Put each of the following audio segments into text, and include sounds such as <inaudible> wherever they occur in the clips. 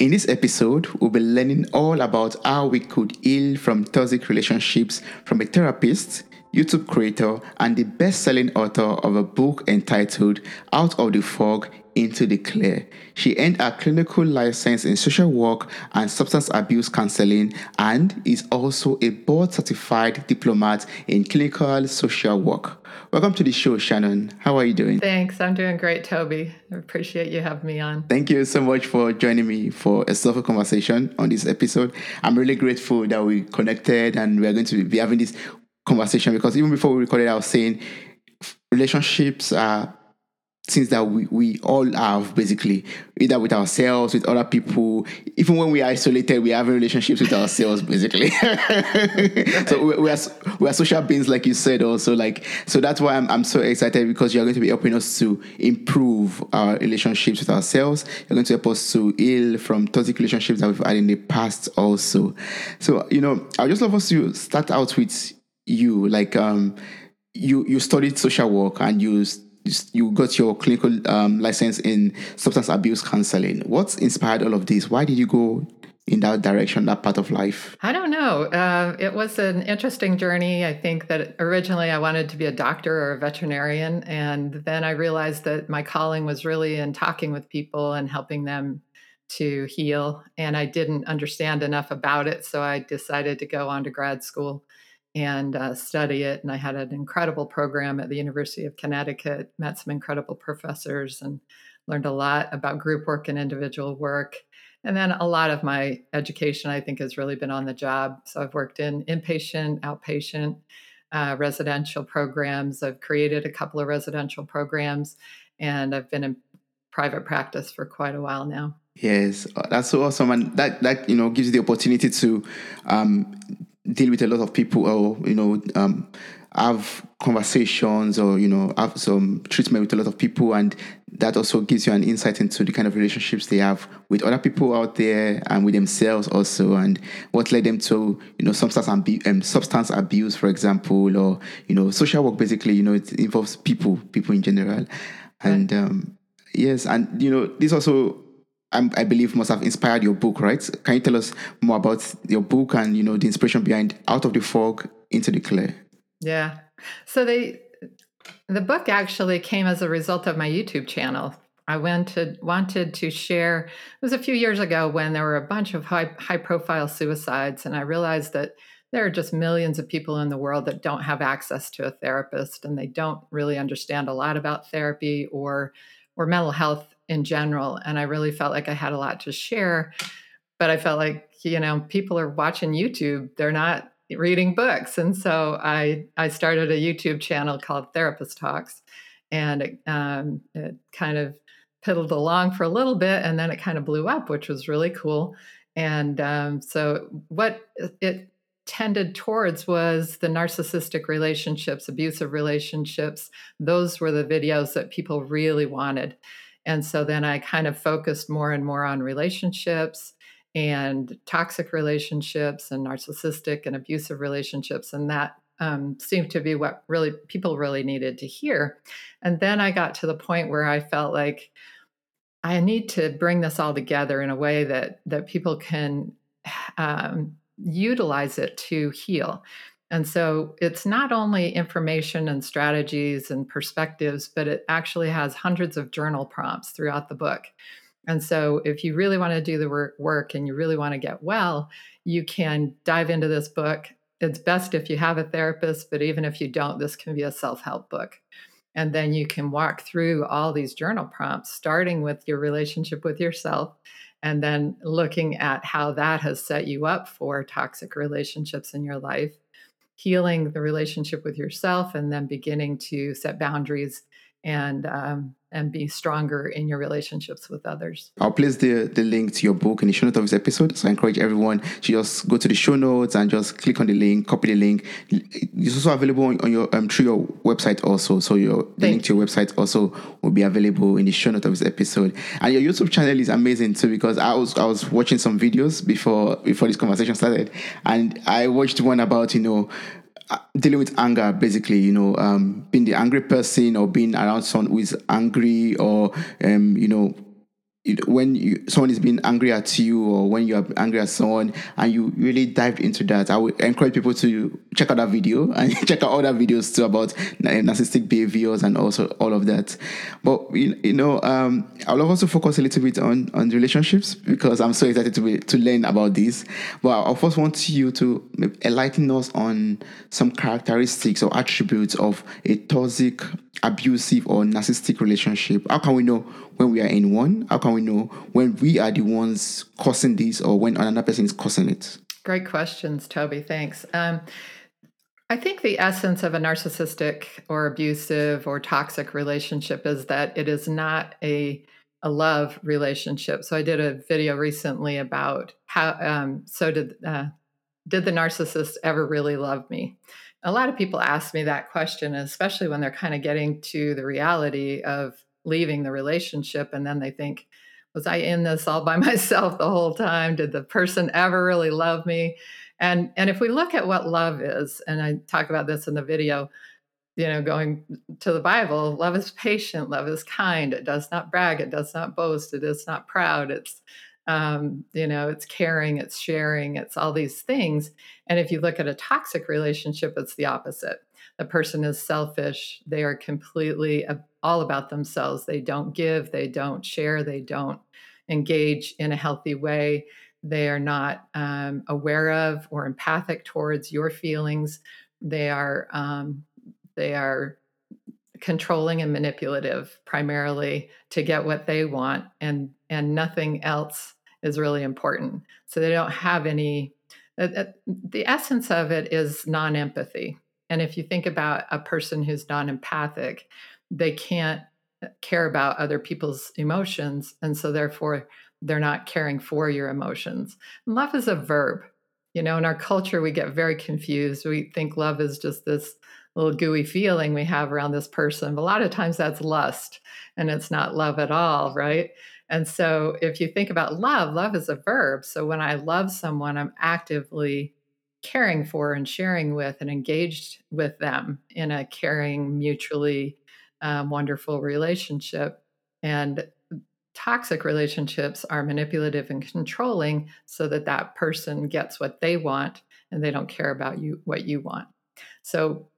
In this episode, we'll be learning all about how we could heal from toxic relationships from a therapist, YouTube creator, and the best selling author of a book entitled Out of the Fog into the Clear. She earned a clinical license in social work and substance abuse counseling and is also a board certified diplomat in clinical social work. Welcome to the show, Shannon. How are you doing? Thanks. I'm doing great, Toby. I appreciate you having me on. Thank you so much for joining me for a soulful conversation on this episode. I'm really grateful that we connected and we're going to be having this conversation because even before we recorded, I was saying relationships are things that we, we all have basically. Either with ourselves with other people. Even when we are isolated we have relationships with ourselves basically. <laughs> So we, we, are we are social beings like you said also like so that's why I'm, I'm so excited because you're going to be helping us to improve our relationships with ourselves. You're going to help us to heal from toxic relationships that we've had in the past also. So you know i just love us to start out with you. Like um you you studied social work and you you got your clinical um, license in substance abuse counseling. What's inspired all of this? Why did you go in that direction, that part of life? I don't know. Uh, it was an interesting journey. I think that originally I wanted to be a doctor or a veterinarian. And then I realized that my calling was really in talking with people and helping them to heal. And I didn't understand enough about it. So I decided to go on to grad school and uh, study it. And I had an incredible program at the University of Connecticut, met some incredible professors, and learned a lot about group work and individual work. And then a lot of my education, I think, has really been on the job. So I've worked in inpatient, outpatient, uh, residential programs. I've created a couple of residential programs, and I've been in private practice for quite a while now. Yes, uh, that's so awesome, and that that you know gives you the opportunity to um, deal with a lot of people or you know um, have conversations or you know have some treatment with a lot of people and that also gives you an insight into the kind of relationships they have with other people out there and with themselves also and what led them to you know substance abuse, um, substance abuse for example or you know social work basically you know it involves people people in general. And um, yes and you know this also i believe must have inspired your book, right? Can you tell us more about your book and you know the inspiration behind Out of the Fog into the Clear? Yeah. So they the book actually came as a result of my YouTube channel. I wanted wanted to share. It was a few years ago when there were a bunch of high high profile suicides, and I realized that there are just millions of people in the world that don't have access to a therapist, and they don't really understand a lot about therapy or or mental health in general. And I really felt like I had a lot to share. But I felt like, you know, people are watching YouTube, they're not reading books. And so I, I started a YouTube channel called Therapist Talks. And it, um, it kind of piddled along for a little bit and then it kind of blew up, which was really cool. And um, so what it tended towards was the narcissistic relationships, abusive relationships. Those were the videos that people really wanted. And so then I kind of focused more and more on relationships and toxic relationships and narcissistic and abusive relationships. And that um, seemed to be what really people really needed to hear. And then I got to the point where I felt like I need to bring this all together in a way that that people can <sighs> um, utilize it to heal. And so it's not only information and strategies and perspectives, but it actually has hundreds of journal prompts throughout the book. And so if you really want to do the work and you really want to get well, you can dive into this book. It's best if you have a therapist, but even if you don't, this can be a self help book. And then you can walk through all these journal prompts, starting with your relationship with yourself and then looking at how that has set you up for toxic relationships in your life healing the relationship with yourself and then beginning to set boundaries and um, and be stronger in your relationships with others. I'll place the, the link to your book in the show notes of this episode. So I encourage everyone to just go to the show notes and just click on the link, copy the link. It's also available on, your um, through your website also. So your the link to your website also will be available in the show notes of this episode. And your YouTube channel is amazing too because I was I was watching some videos before before this conversation started, and I watched one about you know dealing with anger basically you know um, being the angry person or being around someone who is angry or um, you know when you, someone is being angry at you or when you're angry at someone and you really dive into that, I would encourage people to check out that video <laughs> and check out other videos too about narcissistic behaviors and also all of that. But you know, um, I'll also focus a little bit on on relationships because I'm so excited to be, to learn about this. But I first want you to enlighten us on some characteristics or attributes of a toxic, abusive, or narcissistic relationship. How can we know when we are in one? How can we know when we are the ones causing this or when another person is causing it? Great questions, Toby. Thanks. Um, I think the essence of a narcissistic or abusive or toxic relationship is that it is not a a love relationship. So I did a video recently about how. Um, so did uh, did the narcissist ever really love me? A lot of people ask me that question, especially when they're kind of getting to the reality of leaving the relationship and then they think was i in this all by <laughs> myself the whole time? Did the person ever really love me? And and if we look at what love is and i talk about this in the video you know going to the bible love is patient love is kind it does not brag it does not boast it is not proud it's um, you know it's caring it's sharing it's all these things. And if you look at a toxic relationship it's the opposite. The person is selfish they are completely all about themselves they don't give they don't share they don't engage in a healthy way they are not um, aware of or empathic towards your feelings they are um, they are controlling and manipulative primarily to get what they want and and nothing else is really important. So they don't have any, uh, uh, the essence of it is non empathy. And if you think about a person who's non empathic, they can't uh, care about other people's emotions. And so therefore, they're not caring for your emotions. And love is a verb. You know, in our culture, we get very confused. We think love is just this little gooey feeling we have around this person. But a lot of times that's lust and it's not love at all, right? And so if you think about love, love is a verb. So when I love someone, I'm actively caring for and sharing with and engaged with them in a caring, mutually um, wonderful relationship. And toxic relationships are manipulative and controlling so that that person gets what they want and they don't care about you what you want. So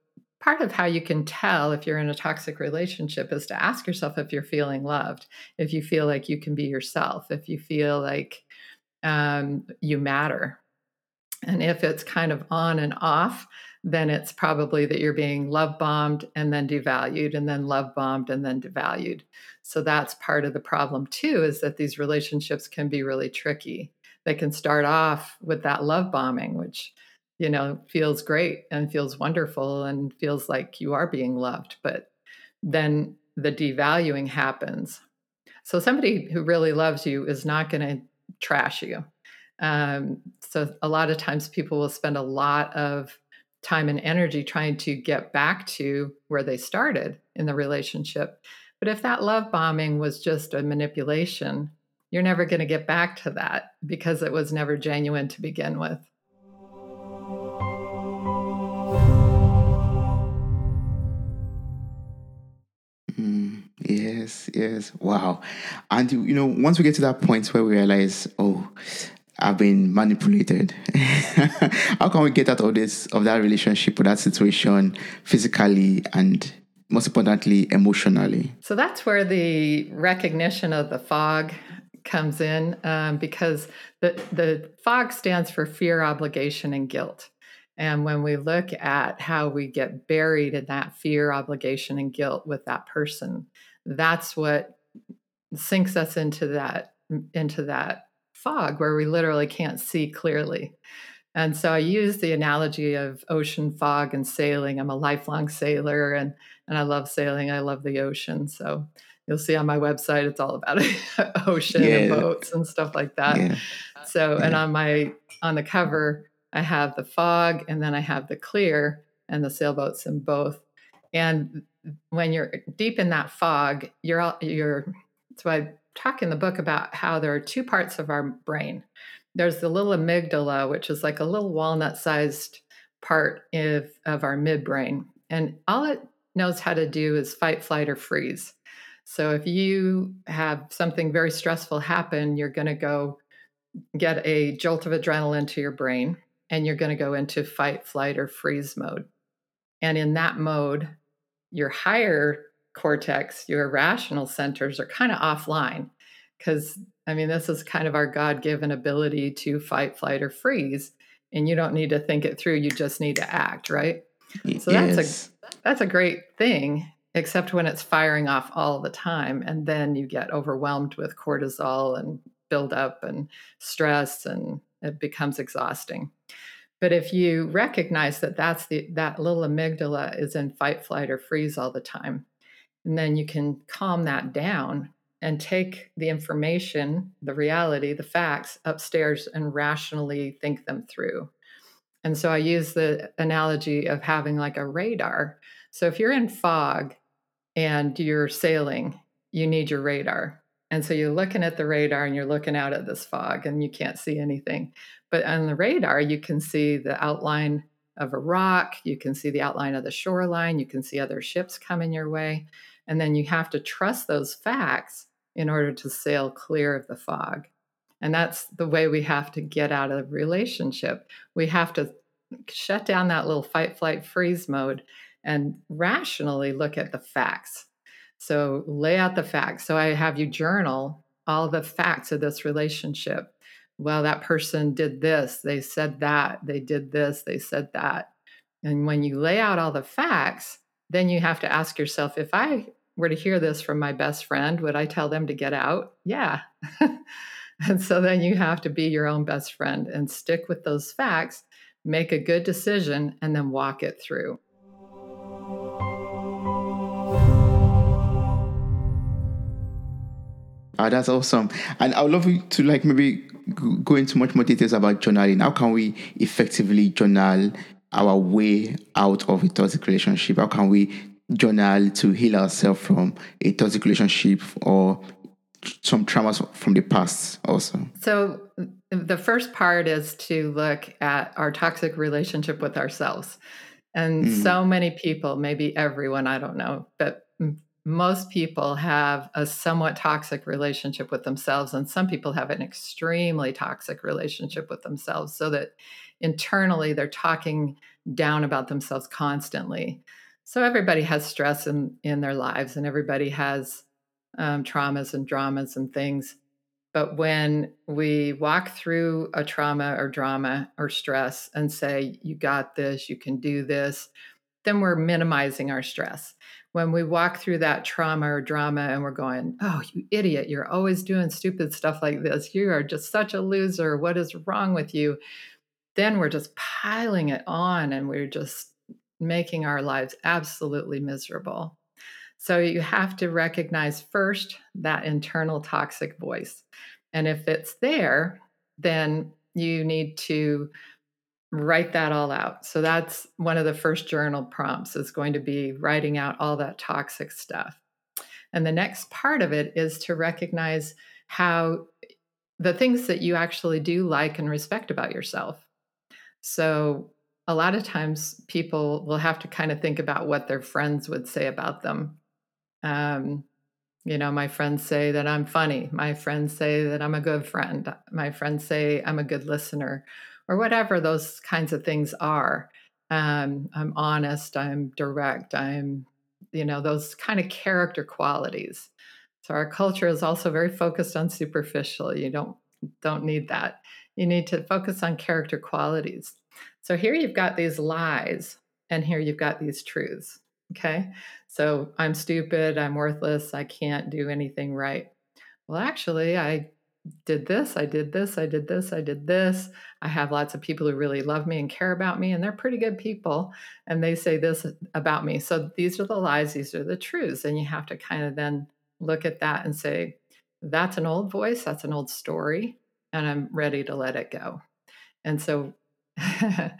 part of how you can tell if you're in a toxic relationship is to ask yourself if you're feeling loved, if you feel like you can be yourself, if you feel like um, you matter. And if it's kind of on and off, then it's probably that you're being love bombed and then devalued and then love bombed and then devalued. So that's part of the problem too is that these relationships can be really tricky. They can start off with that love bombing, which you know, feels great and feels wonderful and feels like you are being loved. But then the devaluing happens. So somebody who really loves you is not going to trash you. Um, so a lot of times people will spend a lot of time and energy trying to get back to where they started in the relationship. But if that love bombing was just a manipulation, you're never going to get back to that because it was never genuine to begin with. Mm, yes, yes. Wow. And you know, once we get to that point where we realize, oh, I've been manipulated. <laughs> How can we get out of this of that relationship or that situation physically and most importantly emotionally? So that's where the recognition of the fog comes in um, because the the fog stands for fear, obligation, and guilt. And when we look at how we get buried in that fear, obligation, and guilt with that person, that's what sinks us into that into that fog where we literally can't see clearly. And so I use the analogy of ocean fog and sailing. I'm a lifelong sailor and and I love sailing. I love the ocean. So you'll see on my website it's all about <laughs> ocean yeah. and boats and stuff like that. Yeah. So yeah. and on my on the cover I have the fog and then I have the clear and the sailboats in both. And when you're deep in that fog, you're you're. So I talk in the book about how there are two parts of our brain. There's the little amygdala, which is like a little walnut-sized part of, of our midbrain, and all it knows how to do is fight, flight, or freeze. So if you have something very stressful happen, you're going to go get a jolt of adrenaline to your brain and you're going to go into fight, flight, or freeze mode. And in that mode, your higher cortex, your rational centers are kind of offline because I mean, this is kind of our God given ability to fight, flight, or freeze. And you don't need to think it through. You just need to act, right? So yes. that's a that's a great thing, except when it's firing off all the time. And then you get overwhelmed with cortisol and buildup and stress and it becomes exhausting. But if you recognize that that's the that little amygdala is in fight, flight, or freeze all the time, and then you can calm that down and take the information, the reality, the facts upstairs and rationally think them through. And so I use the analogy of having like a radar. So if you're in fog and you're sailing, you need your radar. And so you're looking at the radar and you're looking out at this fog and you can't see anything. But on the radar, you can see the outline of a rock, you can see the outline of the shoreline, you can see other ships coming your way. And then you have to trust those facts in order to sail clear of the fog. And that's the way we have to get out of the relationship. We have to shut down that little fight, flight, freeze mode and rationally look at the facts. So lay out the facts. So I have you journal all the facts of this relationship. Well, that person did this, they said that, they did this, they said that. And when you lay out all the facts, then you have to ask yourself if I were to hear this from my best friend, would I tell them to get out? Yeah. <laughs> and so then you have to be your own best friend and stick with those facts, make a good decision, and then walk it through. Oh, that's awesome. And I would love you to like maybe go into much more details about journaling. How can we effectively journal our way out of a toxic relationship? How can we journal to heal ourselves from a toxic relationship or some traumas from the past also so the first part is to look at our toxic relationship with ourselves and mm. so many people maybe everyone i don't know but most people have a somewhat toxic relationship with themselves and some people have an extremely toxic relationship with themselves so that internally they're talking down about themselves constantly. So everybody has stress in in their lives and everybody has um, traumas and dramas and things. But when we walk through a trauma or drama or stress and say you got this you can do this then we're minimizing our stress. When we walk through that trauma or drama and we're going oh you idiot you're always doing stupid stuff like this. You are just such a loser. What is wrong with you then we're just piling it on and we're just making our lives absolutely miserable. So you have to recognize first that internal toxic voice. And if it's there, then you need to write that all out. So that's one of the first journal prompts is going to be writing out all that toxic stuff. And the next part of it is to recognize how the things that you actually do like and respect about yourself. So a lot of times people will have to kind of think about what their friends would say about them. Um, you know, my friends say that I'm funny. My friends say that I'm a good friend. My friends say I'm a good listener, or whatever those kinds of things are. Um, I'm honest. I'm direct. I'm, you know, those kind of character qualities. So our culture is also very focused on superficial. You don't don't need that. You need to focus on character qualities. So here you've got these lies, and here you've got these truths. Okay. So I'm stupid. I'm worthless. I can't do anything right. Well, actually, I did this, I did this, I did this, I did this. I have lots of people who really love me and care about me, and they're pretty good people. And they say this about me. So these are the lies, these are the truths. And you have to kind of then look at that and say, that's an old voice, that's an old story, and I'm ready to let it go. And so <laughs>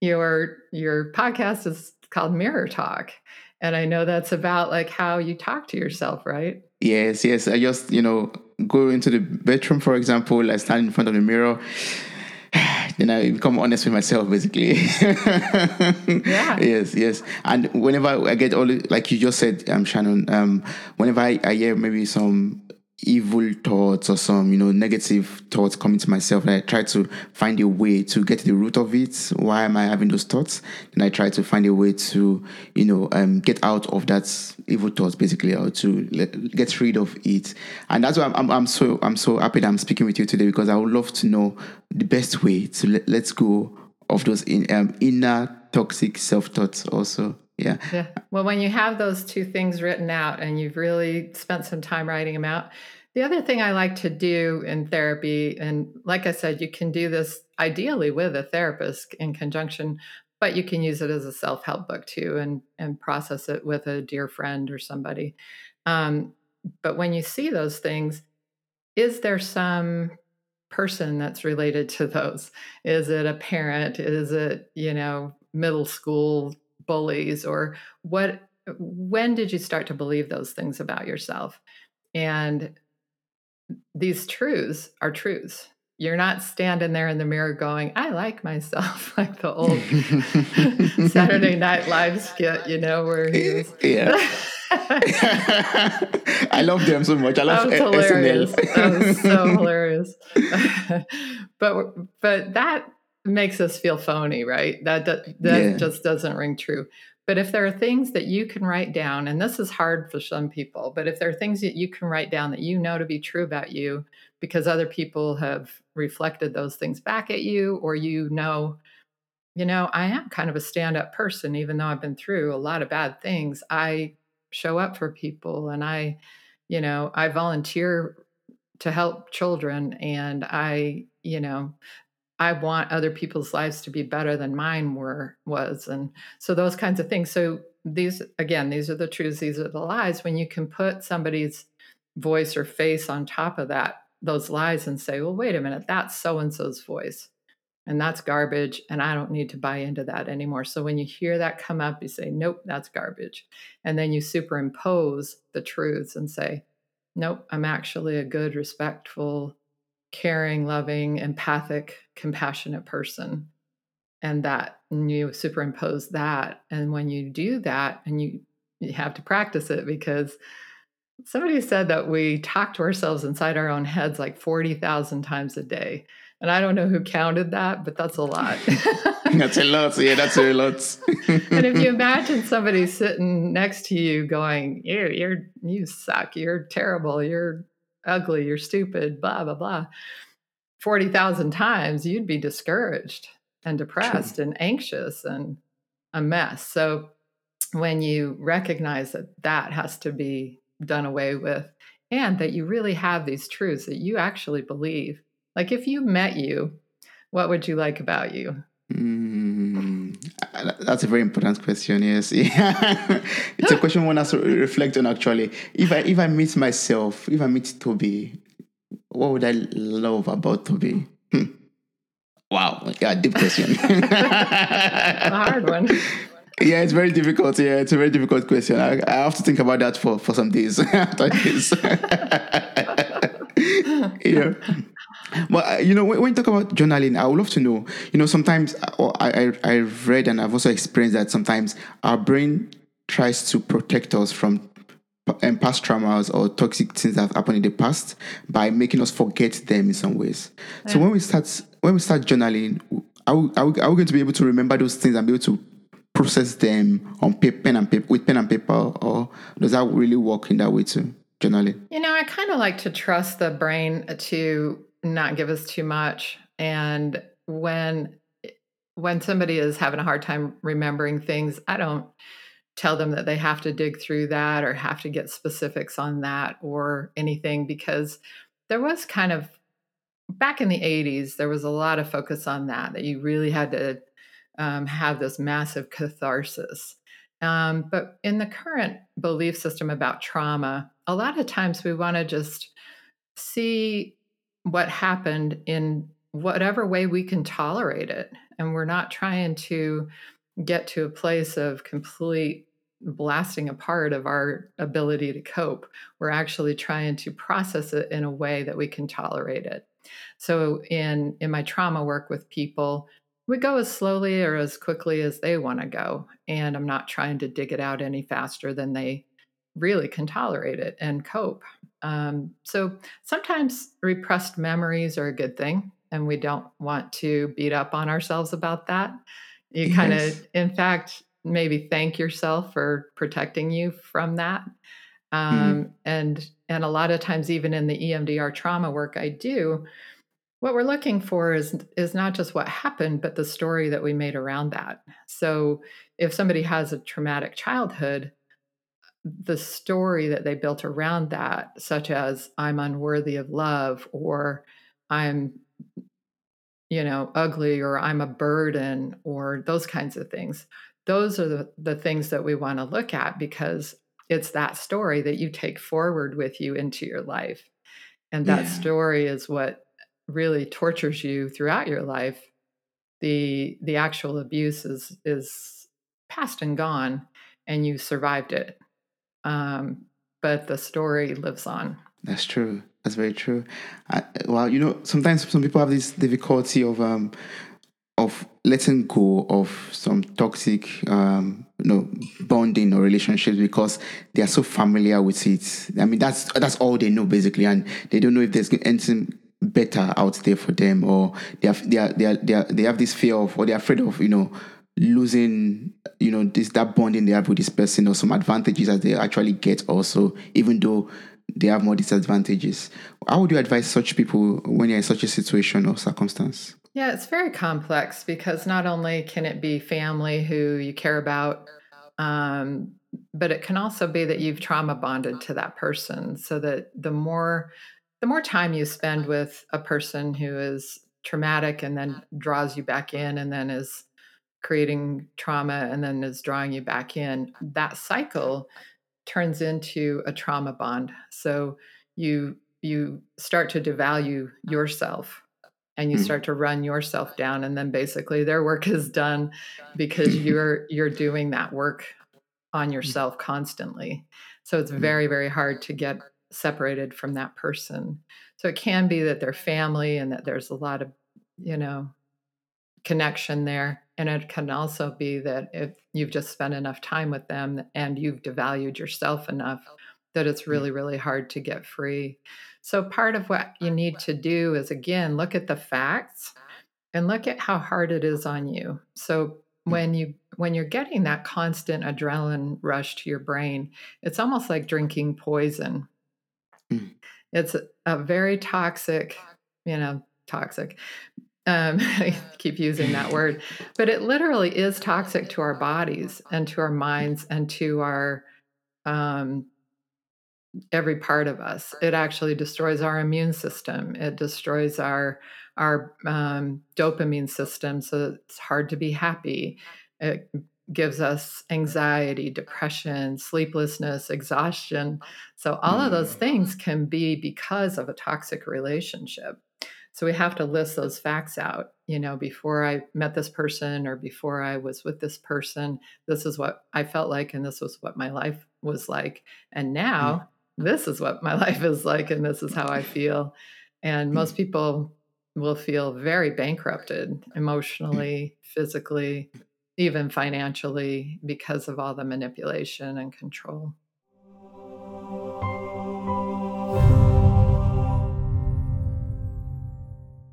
your your podcast is called Mirror Talk. And I know that's about like how you talk to yourself, right? Yes, yes. I just, you know, go into the bedroom, for example, I stand in front of the mirror, <sighs> then I become honest with myself, basically. <laughs> yeah. Yes, yes. And whenever I get all, like you just said, um, Shannon, um, whenever I, I hear maybe some evil thoughts or some you know negative thoughts coming to myself and i try to find a way to get to the root of it. Why am i having those thoughts? And i try to find a way to you know um, get out of that evil thoughts basically or to get rid of it. And that's why I'm, I'm, I'm, so i'm so happy that i'm speaking with you today because i would love to know the best way to let, let's go of those in, um, inner toxic self-thoughts also yeah. Yeah. Well, when you have those two things written out and you've really spent some time writing them out, the other thing I like to do in therapy, and like I said, you can do this ideally with a therapist in conjunction, but you can use it as a self help book too and, and process it with a dear friend or somebody. Um, but when you see those things, is there some person that's related to those? Is it a parent? Is it, you know, middle school bullies or what when did you start to believe those things about yourself and these truths are truths you're not standing there in the mirror going i like myself <laughs> like the old <laughs> saturday <laughs> night live skit you know where he was yeah I love them so much. I love that was hilarious. that was so hilarious. but but that makes us feel phony, right? That that, that yeah. just doesn't ring true. But if there are things that you can write down, and this is hard for some people, but if there are things that you can write down that you know to be true about you because other people have reflected those things back at you, or you know, you know, I am kind of a stand up person, even though I've been through a lot of bad things. I show up for people and I, you know, I volunteer to help children and I, you know, I want other people's lives to be better than mine were was and so those kinds of things. So these again these are the truths these are the lies. When you can put somebody's voice or face on top of that those lies and say well wait a minute that's so and so's voice and that's garbage and I don't need to buy into that anymore. So when you hear that come up you say nope that's garbage. And then you superimpose the truths and say nope I'm actually a good respectful caring, loving, empathic, compassionate person. And that and you superimpose that. And when you do that, and you you have to practice it because somebody said that we talk to ourselves inside our own heads like 40,000 times a day. And I don't know who counted that, but that's a lot. <laughs> that's a lot. Yeah, that's a lot. <laughs> and if you <laughs> imagine somebody sitting next to you going, you, you're, you suck, you're terrible, you're ugly, you're stupid, blah, blah, blah, 40,000 times, you'd be discouraged and depressed True. and anxious and a mess. So when you recognize that that has to be done away with and that you really have these truths that you actually believe, like if you met you, what would you like about you? Mm, that's a very important question. Yes, <laughs> it's a question one has to reflect on. Actually, if I if I meet myself, if I meet Toby, what would I love about Toby? Hmm. Wow, yeah, deep question. <laughs> a hard one. Yeah, it's very difficult. Yeah, it's a very difficult question. I, I have to think about that for, for some days <laughs> after this. yeah. But uh, you know, when, when, you talk about journaling, I would love to know. You know, sometimes uh, I, I I've read and I've also experienced that sometimes our brain tries to protect us from um, past traumas or toxic things that have happened in the past by making us forget them in some ways. Yeah. So when we start when we start journaling, are we, are, we, are we going to be able to remember those things and be able to process them on paper, pen and paper with pen and paper, or does that really work in that way too? Journaling. You know, I kind of like to trust the brain to not give us too much, and when when somebody is having a hard time remembering things, I don't tell them that they have to dig through that or have to get specifics on that or anything because there was kind of back in the 80s there was a lot of focus on that that you really had to um, have this massive catharsis. Um, but in the current belief system about trauma a lot of times we want to just see what happened in whatever way we can tolerate it and we're not trying to get to a place of complete blasting apart of our ability to cope. We're actually trying to process it in a way that we can tolerate it. So in in my trauma work with people, we go as slowly or as quickly as they want to go, and I'm not trying to dig it out any faster than they really can tolerate it and cope. Um, so sometimes repressed memories are a good thing, and we don't want to beat up on ourselves about that. You kind of, in fact, maybe thank yourself for protecting you from that. Mm-hmm. Um, mm-hmm. And and a lot of times, even in the EMDR trauma work I do, what we're looking for is is not just what happened, but the story that we made around that. So if somebody has a traumatic childhood, the story that they built around that, such as I'm unworthy of love or I'm you know, ugly or I'm a burden or those kinds of things. Those are the, the things that we want to look at because it's that story that you take forward with you into your life. And that yeah. story is what really tortures you throughout your life. The the actual abuse is is past and gone and you survived it. Um, but the story lives on. That's true. That's very true. I, well, you know, sometimes some people have this difficulty of um, of letting go of some toxic um, you know bonding or relationships because they are so familiar with it i mean that's that's all they know basically and they don't know if there's anything better out there for them or they have they are, they are, they, are, they have this fear of or they're afraid of you know losing you know this that bonding they have with this person or some advantages that they actually get also even though they have more disadvantages how would you advise such people when you're in such a situation or circumstance yeah, it's very complex because not only can it be family who you care about, um, but it can also be that you've trauma bonded to that person. So that the more the more time you spend with a person who is traumatic and then draws you back in and then is creating trauma and then is drawing you back in, that cycle turns into a trauma bond. So you you start to devalue yourself and you hmm. start to run yourself down and then basically their work is done because <clears throat> you're you're doing that work on hmm. yourself constantly so it's hmm. very very hard to get separated from that person so it can be that they're family and that there's a lot of you know connection there and it can also be that if you've just spent enough time with them and you've devalued yourself enough that it's really really hard to get free so, part of what you need to do is again look at the facts and look at how hard it is on you. So, mm. when you when you're getting that constant adrenaline rush to your brain, it's almost like drinking poison. Mm. It's a, a, very toxic, you know, toxic. Um, <laughs> I keep using that <laughs> word, but it literally is toxic to our bodies and to our minds and to our um, every part of us. It actually destroys our immune system. It destroys our our um, dopamine system, so it's hard to be happy. It gives us anxiety, depression, sleeplessness, exhaustion. So all of those mm. things can be because of a toxic relationship. So we have to list those facts out. You know, before I met this person or before I was with this person, this is what I felt like and this was what my life was like. And mm. now this is what my <laughs> life is like and this is how I feel. And hmm. most people will feel very bankrupted emotionally, physically, even financially because of all the manipulation and control.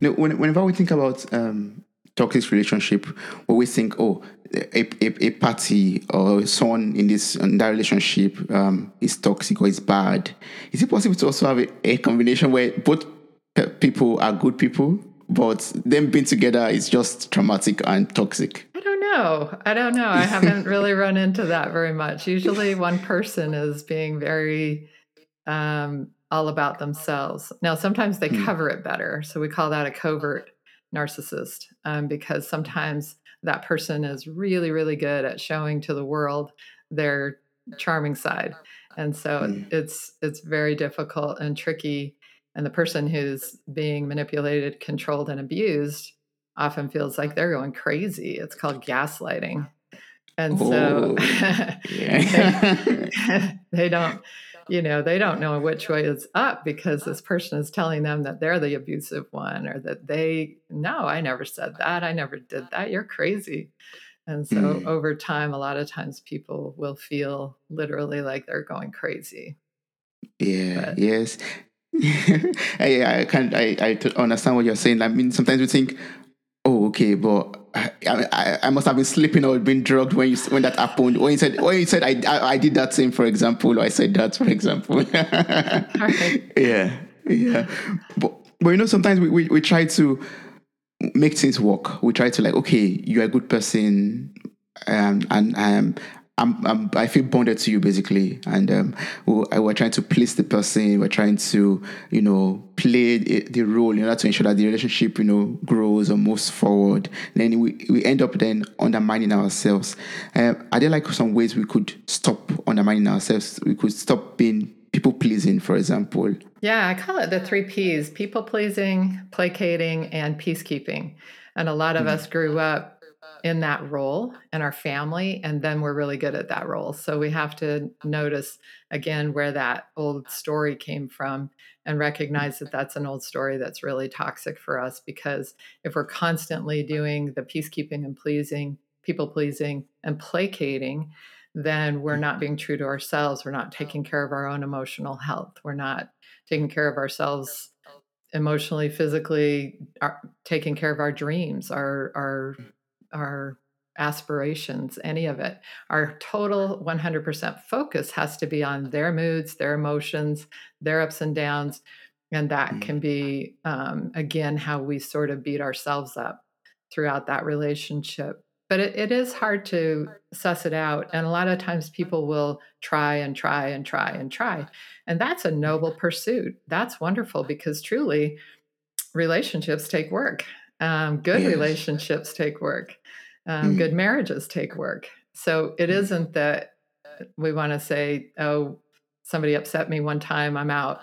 Now, whenever we think about um, toxic relationship we think, oh, a, a, a party or someone in this in that relationship um, is toxic or is bad. Is it possible to also have a, a combination where both people are good people, but them being together is just traumatic and toxic? I don't know. I don't know. I haven't <laughs> really run into that very much. Usually, one person is being very um, all about themselves. Now, sometimes they mm. cover it better, so we call that a covert narcissist um, because sometimes that person is really, really good at showing to the world their charming side. And so mm. it's it's very difficult and tricky. And the person who's being manipulated, controlled, and abused often feels like they're going crazy. It's called gaslighting. And so <laughs> they, <laughs> <laughs> they don't you know, they don't know which way is up because this person is telling them that they're the abusive one or that they, no, I never said that. I never did that. You're crazy. And so mm. over time, a lot of times people will feel literally like they're going crazy. Yeah, but, yes. <laughs> I, I can I, I understand what you're saying. I mean, sometimes we think, oh, okay, but I, I, I, must have been sleeping or been drugged when you when that happened. When you said when you said I, I, I did that same, for example, or I said that, for example. <laughs> right. Yeah, yeah. But but you know, sometimes we, we, we try to make things work. We try to like, okay, you're a good person, um, and um, I'm, I'm, i feel bonded to you basically, and um, we're, we're, trying to please the person. We're trying to, you know, play the role in order to ensure that the relationship, you know, grows or moves forward. then we, we end up then undermining ourselves. Uh, are there like some ways we could stop undermining ourselves? We could stop being people pleasing, for example. Yeah, I call it the three P's: people pleasing, placating, and peacekeeping. And a lot of mm-hmm. us grew up in that role in our family and then we're really good at that role. So we have to notice again where that old story came from and recognize that that's an old story that's really toxic for us because if we're constantly doing the peacekeeping and pleasing people pleasing and placating then we're not being true to ourselves. We're not taking care of our own emotional health. We're not taking care of ourselves emotionally physically our, taking care of our dreams our our mm. Our aspirations, any of it. Our total 100% focus has to be on their moods, their emotions, their ups and downs. And that mm. can be, um, again, how we sort of beat ourselves up throughout that relationship. But it, it is hard to suss it out. And a lot of times people will try and try and try and try. And that's a noble pursuit. That's wonderful because truly, relationships take work. Um, good yes. relationships take work. Um, mm. Good marriages take work. So it mm. not that we want to say, oh, somebody upset me one time, I'm out.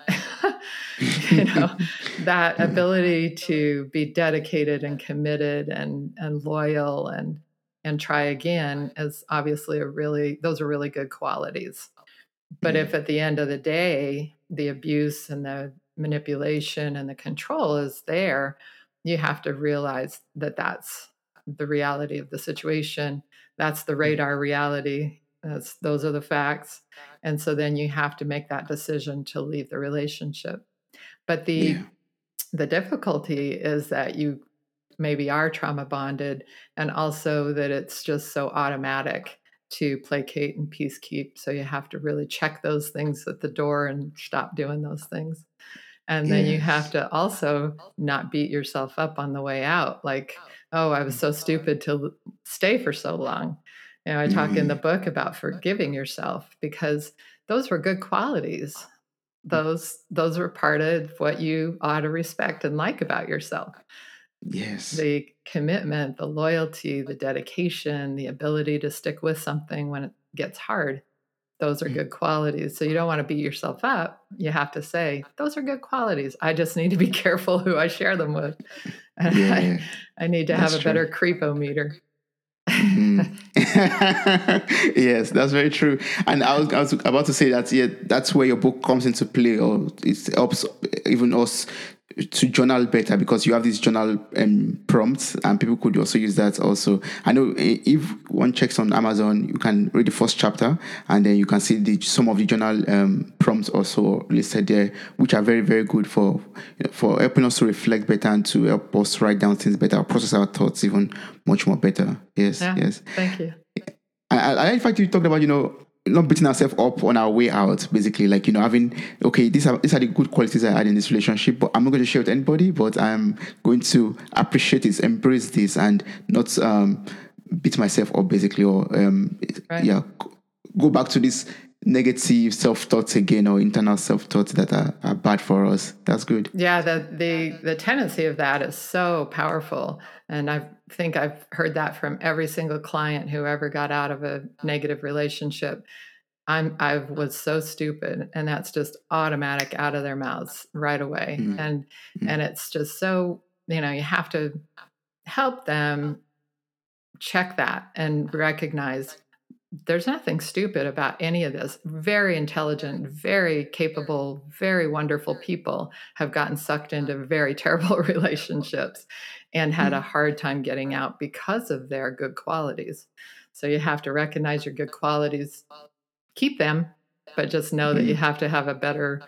<laughs> you know, <laughs> that ability to be dedicated and committed and and loyal and and try again is obviously a really those are really good qualities. But if at the end of the day the abuse and the manipulation and the control is there, you have to realize that that's the reality of the situation. That's the mm. radar reality. That's, those are the facts. And so then you have to make that decision to leave the relationship. But the yeah. the difficulty is that you maybe are trauma bonded and also that it's just so automatic to placate and peacekeep. So you have to really check those things at the door and stop doing those things. And then you have to also not beat yourself up on the way out. Like, oh, I was so stupid to stay for so long. You know, I talk mm-hmm. in the mm-hmm. book about forgiving yourself because those were good qualities. Mm. Those those were part of what you ought to respect and like about yourself. Yes. The commitment, the loyalty, the dedication, the ability to stick with something when it gets hard those are mm. good qualities. So you don't want to beat yourself up. You have to say, those are good qualities. I just need to be <laughs> careful who I share them with. Yeah, I, <laughs> I, need to have a true. better creepometer. mm. <laughs> yes, that's very true. And I was, I was about to say that yeah, that's where your book comes into play, or it helps even us to journal better because you have these journal um, prompts and people could also use that also. I know if one checks on amazon you can read the first chapter and then you can see the some of the journal um, prompts also listed there which are very very good for for helping us to reflect better and to help us write down things better process our thoughts even much more better. Yes yeah, yes. thank you. I, I, I in fact you talked about you know not beating ourselves up on our way out, basically. Like, you know, having, okay, these are, these are the good qualities I had in this relationship, but I'm not going to share with anybody, but I'm going to appreciate this, embrace this, and not um, beat myself up, basically, or, um, right. yeah, go back to this negative self thoughts again or internal self thoughts that are, are bad for us. That's good. Yeah, the, the, the tendency of that is so powerful. And I think I've heard that from every single client who ever got out of a negative relationship. I'm I was so stupid, and that's just automatic out of their mouths right away. Mm-hmm. And mm-hmm. and it's just so you know you have to help them check that and recognize there's nothing stupid about any of this. Very intelligent, very capable, very wonderful people have gotten sucked into very <laughs> terrible relationships and had a Mm. hard time getting out because of their good qualities. So you have to recognize your good qualities, keep them, but just know that you Mm. have to have a better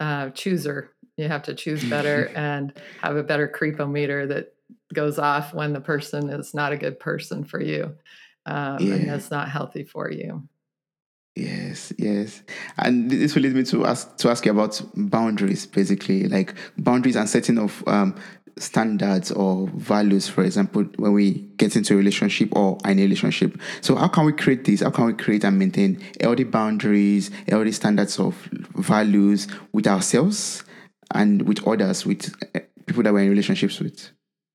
uh, chooser. You have to choose better <laughs> and have a better creepometer that goes off when the person is not a good person for you um, and Yeah. that's not healthy for you. Yes, yes. And this will lead me to ask to ask you about boundaries, basically, like boundaries and setting of um, standards or values, for example, when we get into a relationship or in a relationship. So how can we create this? How can we create and maintain healthy boundaries, healthy standards of values with ourselves and with others, with uh, people that we're in relationships with?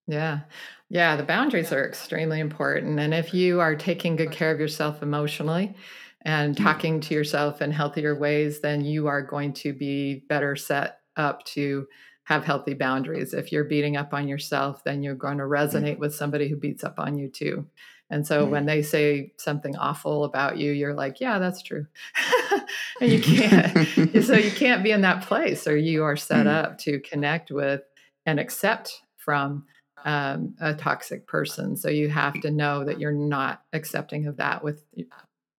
Yeah. Yeah. The boundaries are extremely important. And if you are taking good care of yourself emotionally and talking to yourself in healthier ways, then you are going to be better set up to have healthy boundaries. If you're beating up on yourself, then you're going to resonate with somebody who beats up on you too. And so Mm. when they say something awful about you, you're like, yeah, that's true. <laughs> and you can't, <laughs> so you can't be in that place or you are set Mm. up to connect with and accept from um, a toxic person. So you have to know that you're not accepting of that with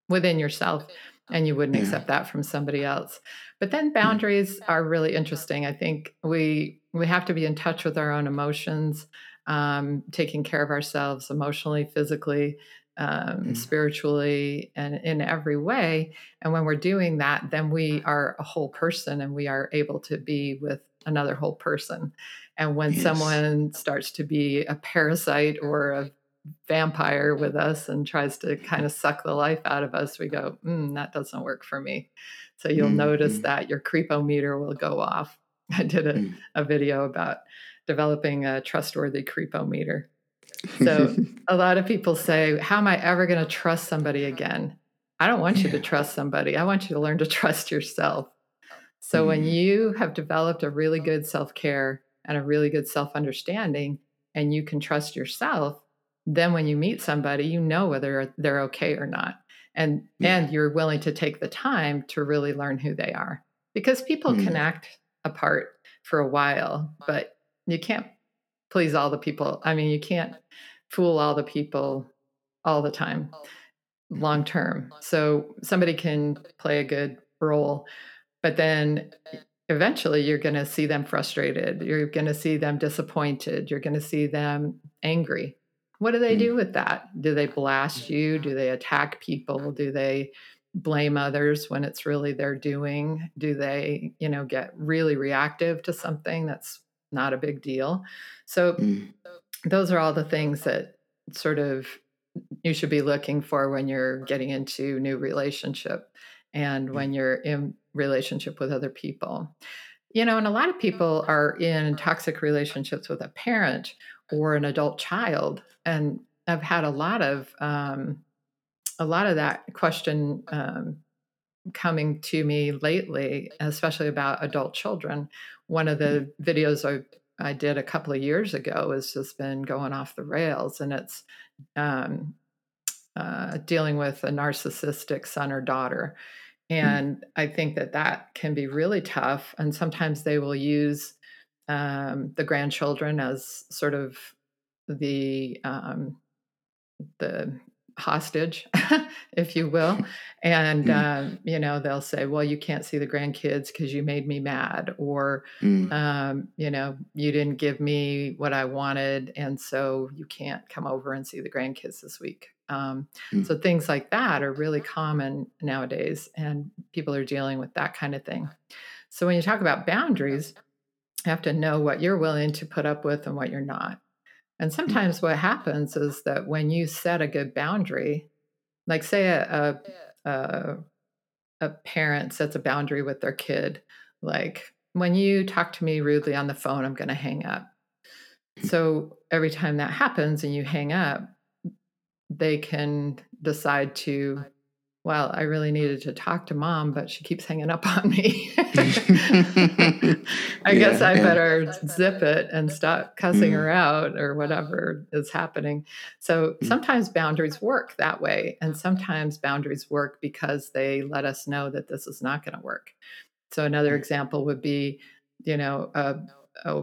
within yourself, and you wouldn't accept that from somebody else. But then boundaries are really interesting. I think we we have to be in touch with our own emotions, um, taking care of ourselves emotionally, physically, um, Mm. spiritually, and in every way. And when we're doing that, then we are a whole person, and we are able to be with another whole person. And when Yes. someone starts to be a parasite or a vampire with us and tries to kind of suck the life out of us, we go, mm, that doesn't work for me. So you'll Mm, notice mm, that your creepometer will go off. <laughs> I did a, mm. a video about developing a trustworthy creepometer. So <laughs> a lot of people say, How am I ever going to trust somebody again? I don't want you to trust somebody. I want you to learn to trust yourself. So when Mm. you have developed a really good self care and a really good self understanding, and you can trust yourself, then when you meet somebody, you know whether they're okay or not. And Yeah. and you're willing to take the time to really learn who they are. Because people Mm. can act apart for a while, but you can't please all the people. I mean, you can't fool all the people all the time long term. So somebody can play a good role, but then eventually you're going to see them frustrated. You're going to see them disappointed. You're going to see them angry. What do they Mm. do with that? Do they blast you? Do they attack people? Do they blame others when it's really their doing? Do they, you know, get really reactive to something that's not a big deal? So Mm. those are all the things that sort of you should be looking for when you're getting into new relationship and when you're in relationship with other people you know and a lot of people are in toxic relationships with a parent or an adult child and i've had a lot of um, a lot of that question um, coming to me lately especially about adult children one of the videos i I did a couple of years ago has just been going off the rails, and it's um, uh, dealing with a narcissistic son or daughter. Mm. And I think that that can be really tough. And sometimes they will use um, the grandchildren as sort of the um, the hostage, <laughs> if you will. <laughs> And, Mm. um, you know, they'll say, well, you can't see the grandkids because you made me mad, or, Mm. um, you know, you didn't give me what I wanted. And so you can't come over and see the grandkids this week. Um, Mm. so things like that are really common nowadays, and people are dealing with that kind of thing. So when you talk about boundaries, have to know what you're willing to put up with and what you're not. And Mm. sometimes what happens is that when you set a good boundary, like say a a, a, a parent sets a boundary with their kid, like when you talk to me rudely on the phone, I'm going to hang up. So every time that happens and you hang up, they can decide to well, I really needed to talk to mom, but she keeps hanging up on me. <laughs> I Yeah, guess I yeah. better zip it and stop cussing Mm, her out or whatever is happening. So mm, sometimes boundaries work that way. And sometimes boundaries work because they let us know that this is not going to work. So another mm, example would be, you know, a, a,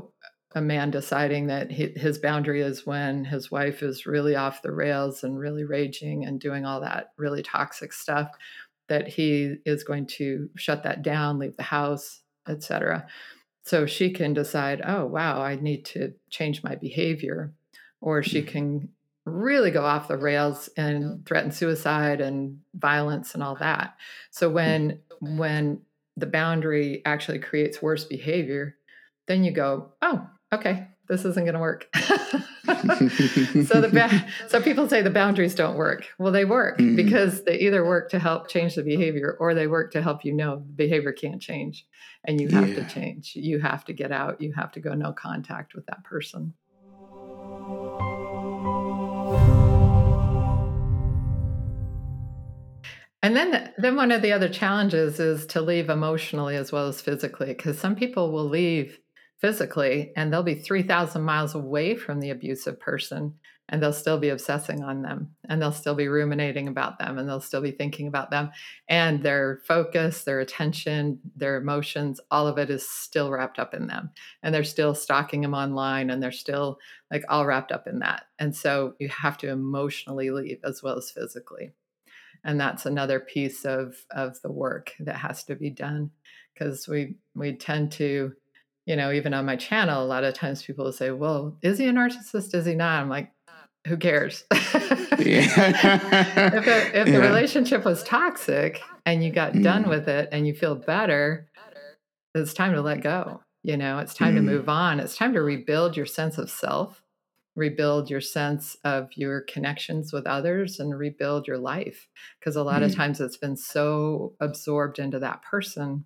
a man deciding that hi- his boundary is when his wife is really off the rails and really raging and doing all that really toxic stuff that he is going to shut that down leave the house etc so she can decide oh wow i need to change my behavior or she mm, can really go off the rails and threaten suicide and violence and all that. So mm. when when the boundary actually creates worse behavior then you go oh okay this isn't going to work. <laughs> So the ba- <laughs> so people say the boundaries don't work. Well they work Mm, because they either work to help change the behavior or they work to help you know the behavior can't change and you have to change. You have to get out. You have to go no contact with that person. And then then one of the other challenges is to leave emotionally as well as physically because some people will leave physically and they'll be 3000 miles away from the abusive person and they'll still be obsessing on them and they'll still be ruminating about them and they'll still be thinking about them and their focus their attention their emotions all of it is still wrapped up in them and they're still stalking them online and they're still like all wrapped up in that and so you have to emotionally leave as well as physically and that's another piece of of the work that has to be done because we we tend to you know even on my channel a lot of times people will say well is he a narcissist? Is he not? I'm like who cares? <laughs> If the, if the yeah. relationship was toxic and you got done Mm, with it and you feel better it's time to let go you know it's time to mm, move on. It's time to rebuild your sense of self rebuild your sense of your connections with others and rebuild your life because a lot of mm, times it's been so absorbed into that person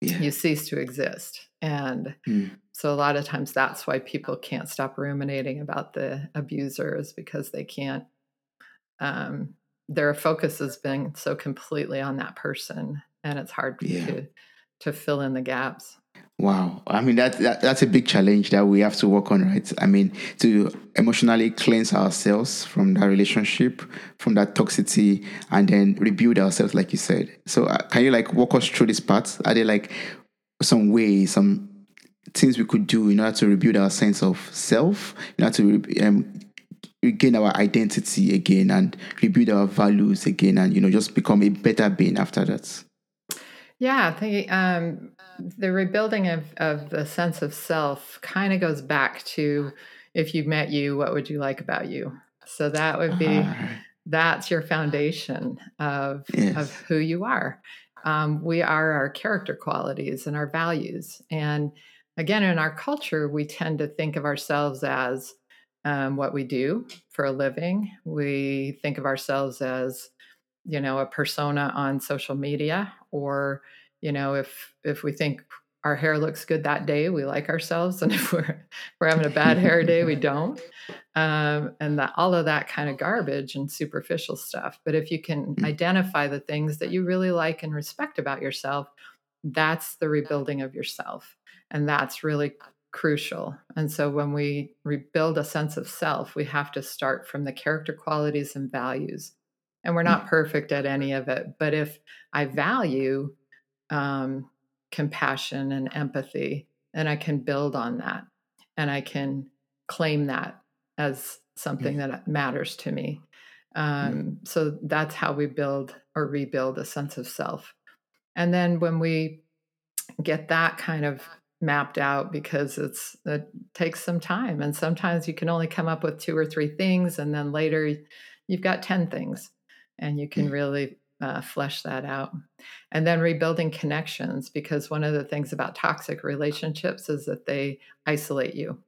yeah. you cease to exist and Mm, so a lot of times that's why people can't stop ruminating about the abusers because they can't um, their focus has been so completely on that person and it's hard yeah. to to fill in the gaps Wow. I mean that, that that's a big challenge that we have to work on, right? I mean, to emotionally cleanse ourselves from that relationship, from that toxicity, and then rebuild ourselves, like you said. So, uh, can you like walk us through this part? Are there like some ways, some things we could do in order to rebuild our sense of self, in order to um, regain our identity again, and rebuild our values again, and you know, just become a better being after that? Yeah, the um, the rebuilding of of the sense of self kind of goes back to if you met you, what would you like about you? So that would be Ah, that's your foundation of of who you are. Um, we are our character qualities and our values, and again, in our culture, we tend to think of ourselves as um, what we do for a living. We think of ourselves as you know a persona on social media or you know if if we think our hair looks good that day we like ourselves and <laughs> if we're we're having a bad hair day we don't. Um, and that all of that kind of garbage and superficial stuff. But if you can Mm, identify the things that you really like and respect about yourself that's the rebuilding of yourself. And that's really crucial. And so when we rebuild a sense of self we have to start from the character qualities and values. And we're mm, not perfect at any of it but if i value um, compassion and empathy and i can build on that and i can claim that as something mm, that matters to me. Mm, um, so that's how we build or rebuild a sense of self. And then when we get that kind of mapped out because it's it takes some time and sometimes you can only come up with two or three things and then later you've got 10 things and you can mm, really uh, flesh that out. And then rebuilding connections because one of the things about toxic relationships is that they isolate you.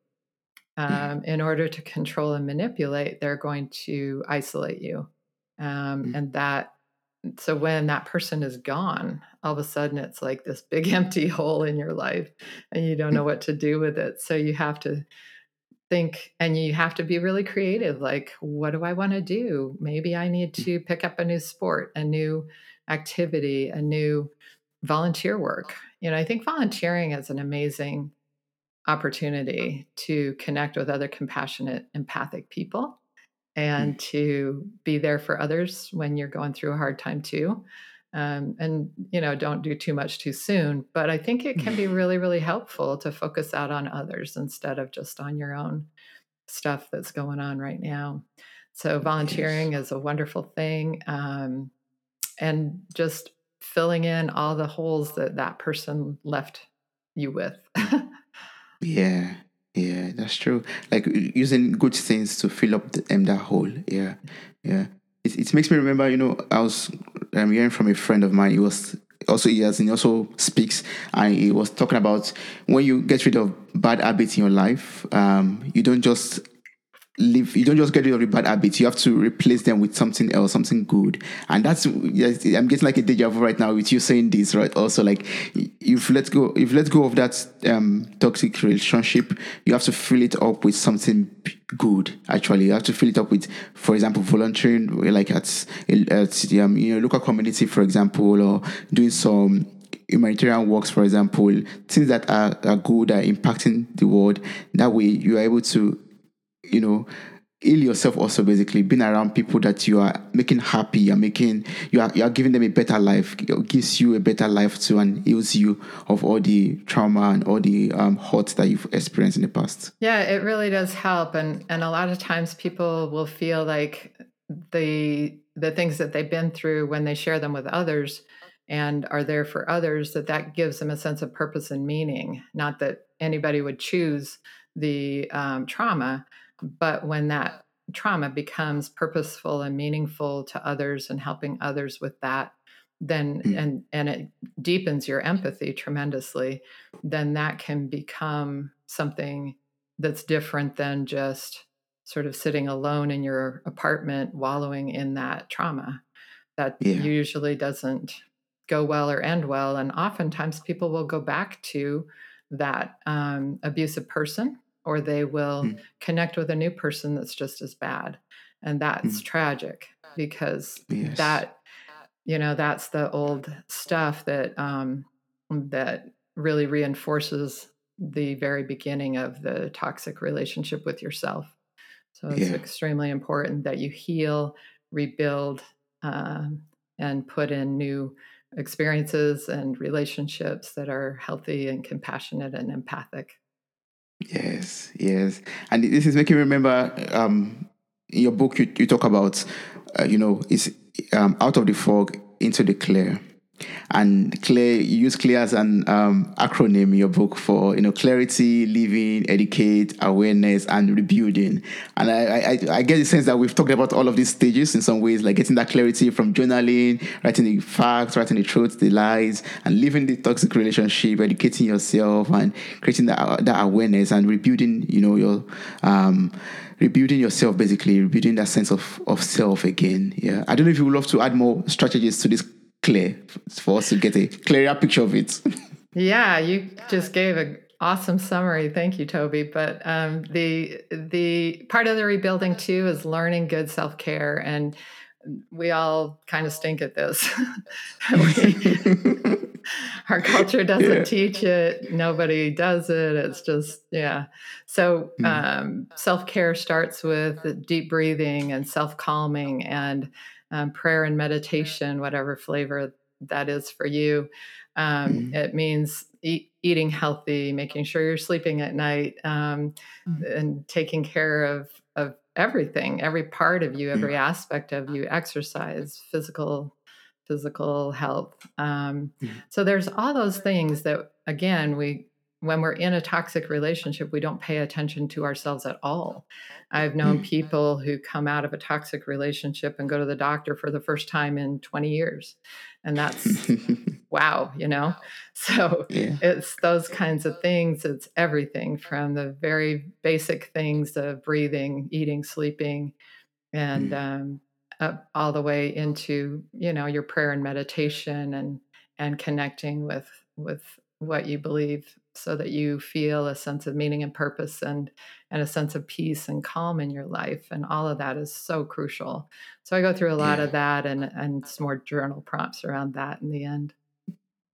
Mm, um, in order to control and manipulate they're going to isolate you. Um, mm, and that so when that person is gone all of a sudden it's like this big <laughs> empty hole in your life and you don't know mm, what to do with it. So you have to think and you have to be really creative like what do i want to do? Maybe i need to pick up a new sport a new activity a new volunteer work. You know i think volunteering is an amazing opportunity to connect with other compassionate empathic people and mm. to be there for others when you're going through a hard time too um, and you know don't do too much too soon but i think it can be <laughs> really really helpful to focus out on others instead of just on your own stuff that's going on right now. So volunteering is a wonderful thing um, and just filling in all the holes that that person left you with. Yeah yeah that's true. Like using good things to fill up the, um, that hole yeah yeah. It, it makes me remember, you know, I was um, hearing from a friend of mine. He was also he has he also speaks and he was talking about when you get rid of bad habits in your life, um, you don't just live you don't just get rid of the bad habits you have to replace them with something else something good. And that's i'm getting like a deja vu right now with you saying this right? Also like if let go if let go of that um, toxic relationship. You have to fill it up with something good actually. You have to fill it up with for example volunteering like at, at um, you know local community for example or doing some humanitarian works, for example, things that are, are good, are impacting the world. That way, you are able to you know, heal yourself also basically being around people that you are making happy you're making you are you are giving them a better life it gives you a better life too and heals you of all the trauma and all the um, hurt that you've experienced in the past. Yeah it really does help. And and a lot of times people will feel like the the things that they've been through when they share them with others and are there for others that that gives them a sense of purpose and meaning. Not that anybody would choose the um, trauma but when that trauma becomes purposeful and meaningful to others and helping others with that, then mm. and and it deepens your empathy tremendously, then that can become something that's different than just sort of sitting alone in your apartment wallowing in that trauma that yeah. usually doesn't go well or end well and oftentimes people will go back to that um, abusive person or they will mm. connect with a new person that's just as bad and that's mm. tragic because yes. that you know that's the old stuff that um that really reinforces the very beginning of the toxic relationship with yourself so it's yeah. extremely important that you heal rebuild um, and put in new experiences and relationships that are healthy and compassionate and empathic Yes, yes. And this is making me remember um, in your book, you, you talk about, uh, you know, it's um, out of the fog into the clear and clear you use clear as an um, acronym in your book for you know clarity living educate awareness and rebuilding. And I, I i get the sense that we've talked about all of these stages in some ways like getting that clarity from journaling writing the facts writing the truth the lies and living the toxic relationship educating yourself and creating that, that awareness and rebuilding you know your um rebuilding yourself basically rebuilding that sense of of self again. Yeah. I don't know if you would love to add more strategies to this clear for us to get a clearer picture of it. yeah, you just gave an awesome summary. Thank you, Toby. But um, the the part of the rebuilding too is learning good self care, and we all kind of stink at this. <laughs> <laughs> our culture doesn't yeah. teach it. Nobody does it. It's just yeah. So mm. um, self care starts with deep breathing and self calming and um, prayer and meditation, whatever flavor that is for you. Um, mm-hmm. It means eat, eating healthy, making sure you're sleeping at night, um, mm-hmm. and taking care of of everything, every part of you, every mm-hmm. <clears throat> aspect of you, exercise, physical physical health. Um, mm-hmm. So there's all those things that again we when we're in a toxic relationship, we don't pay attention to ourselves at all. I've known people who come out of a toxic relationship and go to the doctor for the first time in 20 years. And that's <laughs> wow, you know? So yeah. it's those kinds of things. It's everything from the very basic things of breathing, eating, sleeping, and mm. um, up all the way into, you know, your prayer and meditation and and connecting with with what you believe so that you feel a sense of meaning and purpose and and a sense of peace and calm in your life and all of that is so crucial so i go through a lot Yeah. of that and and some more journal prompts around that in the end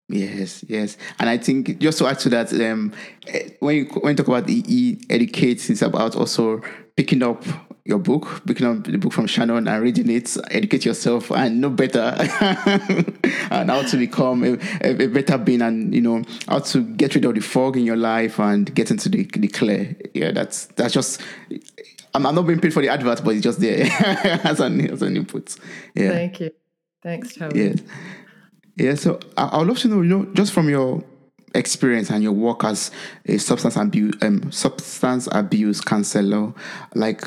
Yes, yes, and I think just to add to that, um, eh, when you when you talk about EE educate, it's about also picking up your book, picking up the book from Shannon and reading it, educate yourself and know better, <laughs> and how to become a, a, better being, and you know how to get rid of the fog in your life and get into the, the clear. Yeah, that's that's just. I'm, I'm not being paid for the advert, but it's just there <laughs> as an as an input. Yeah. thank you thanks toby Yes. Yeah, so I, would love to know, you know, just from your experience and your work as a substance abuse um substance abuse counselor, like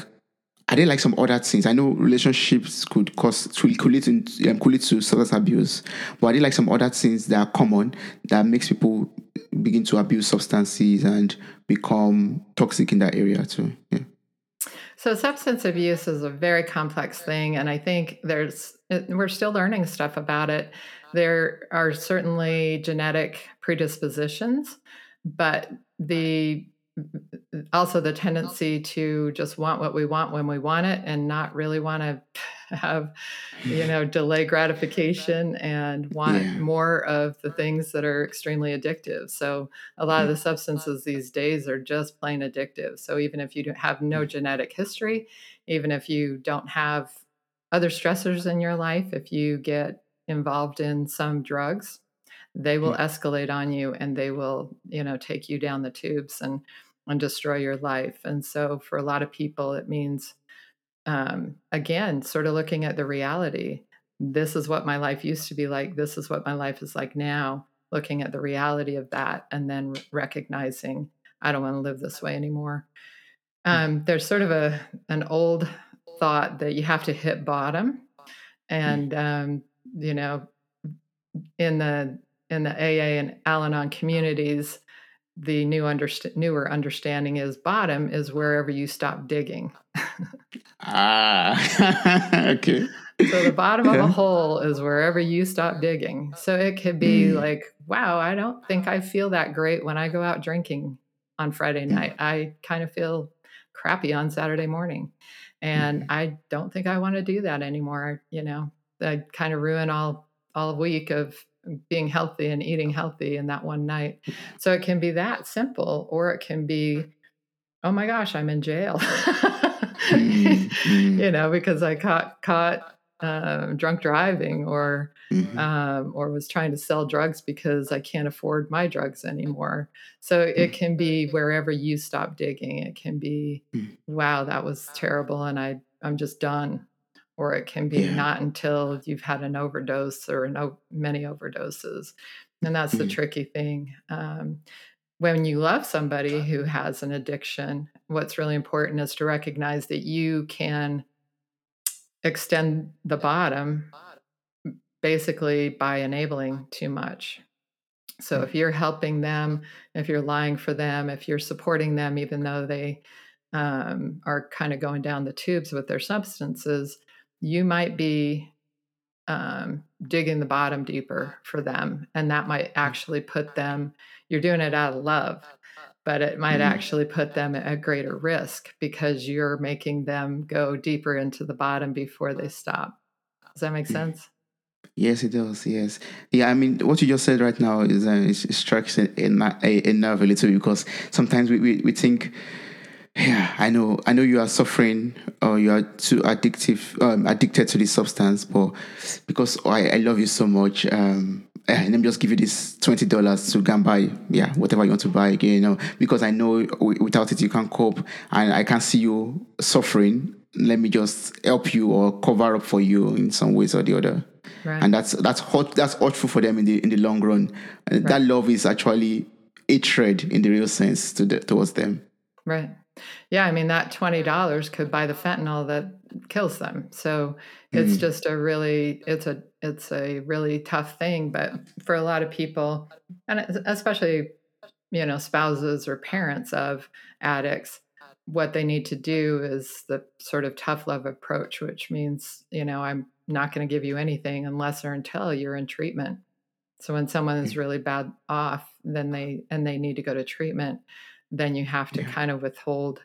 are there like some other things? I know relationships could cause could lead to um, could lead to substance abuse, but are there like some other things that are common that makes people begin to abuse substances and become toxic in that area too? Yeah. So substance abuse is a very complex thing, and I think there's we're still learning stuff about it. There are certainly genetic predispositions, but the also the tendency to just want what we want when we want it and not really want to <laughs> have you know <laughs> delay gratification and want Yeah. more of the things that are extremely addictive. So a lot of the substances these days are just plain addictive. So even if you don't have no mm. genetic history even if you don't have other stressors in your life if you get involved in some drugs they will escalate on you and they will you know take you down the tubes and and destroy your life. And so for a lot of people it means um, again sort of looking at the reality. This is what my life used to be like. This is what my life is like now. Looking at the reality of that and then recognizing i don't want to live this way anymore. Um, there's sort of a an old thought that you have to hit bottom and um, you know in the in the aa and al-anon communities the new underst- newer understanding is bottom is wherever you stop digging Ah, <laughs> okay. So the bottom of a hole is wherever you stop digging. So it could be Mm. like, wow, I don't think I feel that great when I go out drinking on Friday Mm. night. I kind of feel crappy on Saturday morning. And Mhm. I don't think I want to do that anymore. You know, I kind of ruin all all week of being healthy and eating healthy in that one night. So it can be that simple, or it can be, oh my gosh, I'm in jail. Mm, <laughs> mm. you know, because I caught caught um, drunk driving or Mhm. um, or was trying to sell drugs because I can't afford my drugs anymore. So it can be wherever you stop digging. It can be, Mm. wow, that was terrible, and I I'm just done. Or it can be Yeah. not until you've had an overdose or no many overdoses, and that's the Mm. tricky thing. Um, when you love somebody who has an addiction, what's really important is to recognize that you can extend the bottom basically by enabling too much. So if you're helping them, if you're lying for them, if you're supporting them, even though they um, are kind of going down the tubes with their substances, you might be um, digging the bottom deeper for them. And that might actually put them, you're doing it out of love, but it might Mhm. actually put them at greater risk because you're making them go deeper into the bottom before they stop. Does that make sense? Yes, it does. Yes, yeah. I mean, what you just said right now is uh, is strikes a, a, a nerve a little because sometimes we, we, we think, yeah, I know, I know you are suffering or you are too addictive, um, addicted to this substance, but because I, I love you so much, um, eh, let me just give you this twenty dollars to go and buy, yeah, whatever you want to buy again, you know, because I know w- without it you can't cope, and I can see you suffering. Let me just help you or cover up for you in some ways or the other Right. and that's that's hot that's hurtful for them in the in the long run. And that love is actually hatred in the real sense to the, towards them. Right. Yeah, I mean that twenty dollars could buy the fentanyl that kills them. So it's Mhm. just a really it's a it's a really tough thing. But for a lot of people, and especially you know spouses or parents of addicts, what they need to do is the sort of tough love approach, which means you know I'm not going to give you anything unless or until you're in treatment. So when someone is really bad off, then they and they need to go to treatment, then you have to Yeah. kind of withhold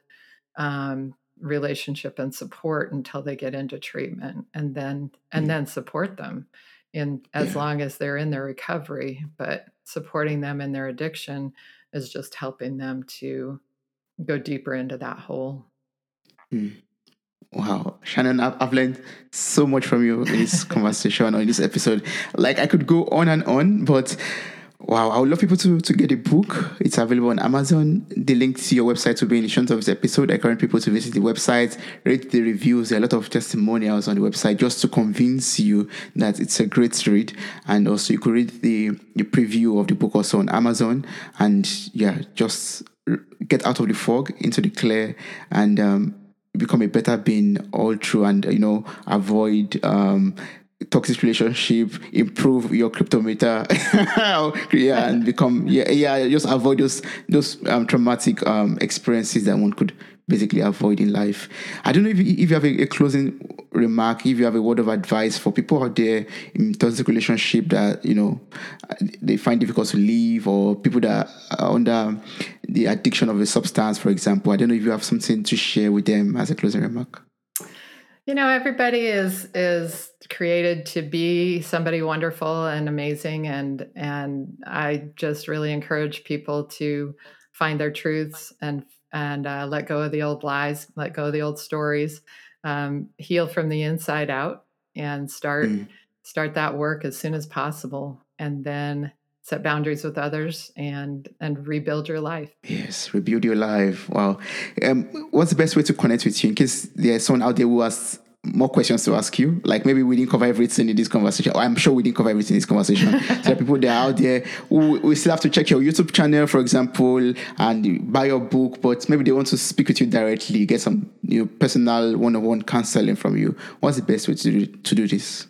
um, relationship and support until they get into treatment, and then and Mm. then support them in as Yeah. long as they're in their recovery. But supporting them in their addiction is just helping them to go deeper into that hole. Wow, Shannon, I've, I've learned so much from you in this <laughs> conversation or in this episode. Like I could go on and on, but wow, I would love people to to get a book. It's available on Amazon. The link to your website will be in the show notes of this episode. I encourage people to visit the website, read the reviews. There are a lot of testimonials on the website just to convince you that it's a great read. And also, you could read the the preview of the book also on Amazon. And yeah, just get out of the fog into the clear and. Um, become a better being all through and you know avoid um toxic relationship improve your creepometer <laughs> yeah and become yeah yeah just avoid those those um, traumatic um experiences that one could basically avoid in life. I don't know if you, if you have a, a closing remark if you have a word of advice for people out there in toxic relationship that you know they find difficult to leave or people that are under the addiction of a substance for example. I don't know if you have something to share with them as a closing remark You know, everybody is is created to be somebody wonderful and amazing, and and I just really encourage people to find their truths and and uh, let go of the old lies, let go of the old stories, um, heal from the inside out, and start Mm. start that work as soon as possible, and then set boundaries with others and and rebuild your life. Yes, rebuild your life. Wow. Um, what's the best way to connect with you in case there's someone out there who has more questions to ask you? Like maybe we didn't cover everything in this conversation. I'm sure we didn't cover everything in this conversation. so <laughs> there are people that are out there who we still have to check your YouTube channel, for example, and buy your book, but maybe they want to speak with you directly, get some you know, personal one-on-one counseling from you. What's the best way to do, to do this?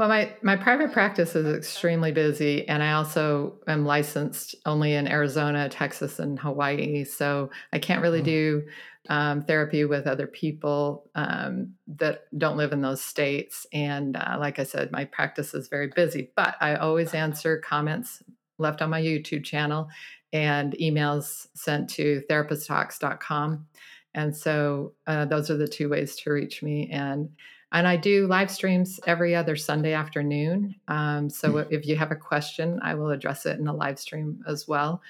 Well, my, my private practice is extremely busy, and I also am licensed only in Arizona, Texas, and Hawaii. So I can't really Oh. do um, therapy with other people um, that don't live in those states. And uh, like I said, my practice is very busy, but I always answer comments left on my YouTube channel and emails sent to therapisttalks.com. And so uh, those are the two ways to reach me. And and I do live streams every other Sunday afternoon. Um, so Mm. if you have a question, I will address it in the live stream as well.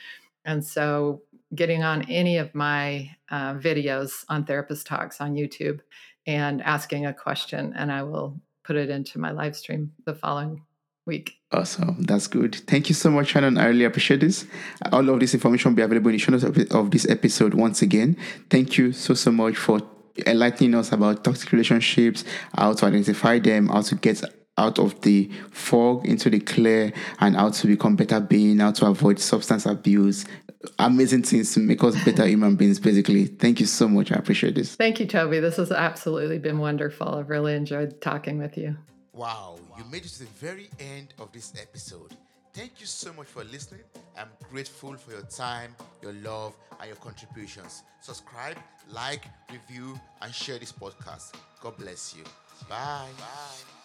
And so getting on any of my uh, videos on Therapist Talks on YouTube and asking a question, and I will put it into my live stream the following week. Awesome. That's good. Thank you so much, Shannon. I really appreciate this. All of this information will be available in the show notes of, of this episode once again. Thank you so, so much for enlightening us about toxic relationships, how to identify them, how to get out of the fog into the clear, and how to become better being, how to avoid substance abuse. Amazing things to make us better human beings, basically. Thank you so much. I appreciate this. Thank you, Toby. This has absolutely been wonderful. I've really enjoyed talking with you. Wow, you made it to the very end of this episode. Thank you so much for listening. I'm grateful for your time, your love, and your contributions. Subscribe, like, review, and share this podcast. God bless you. Bye. Bye.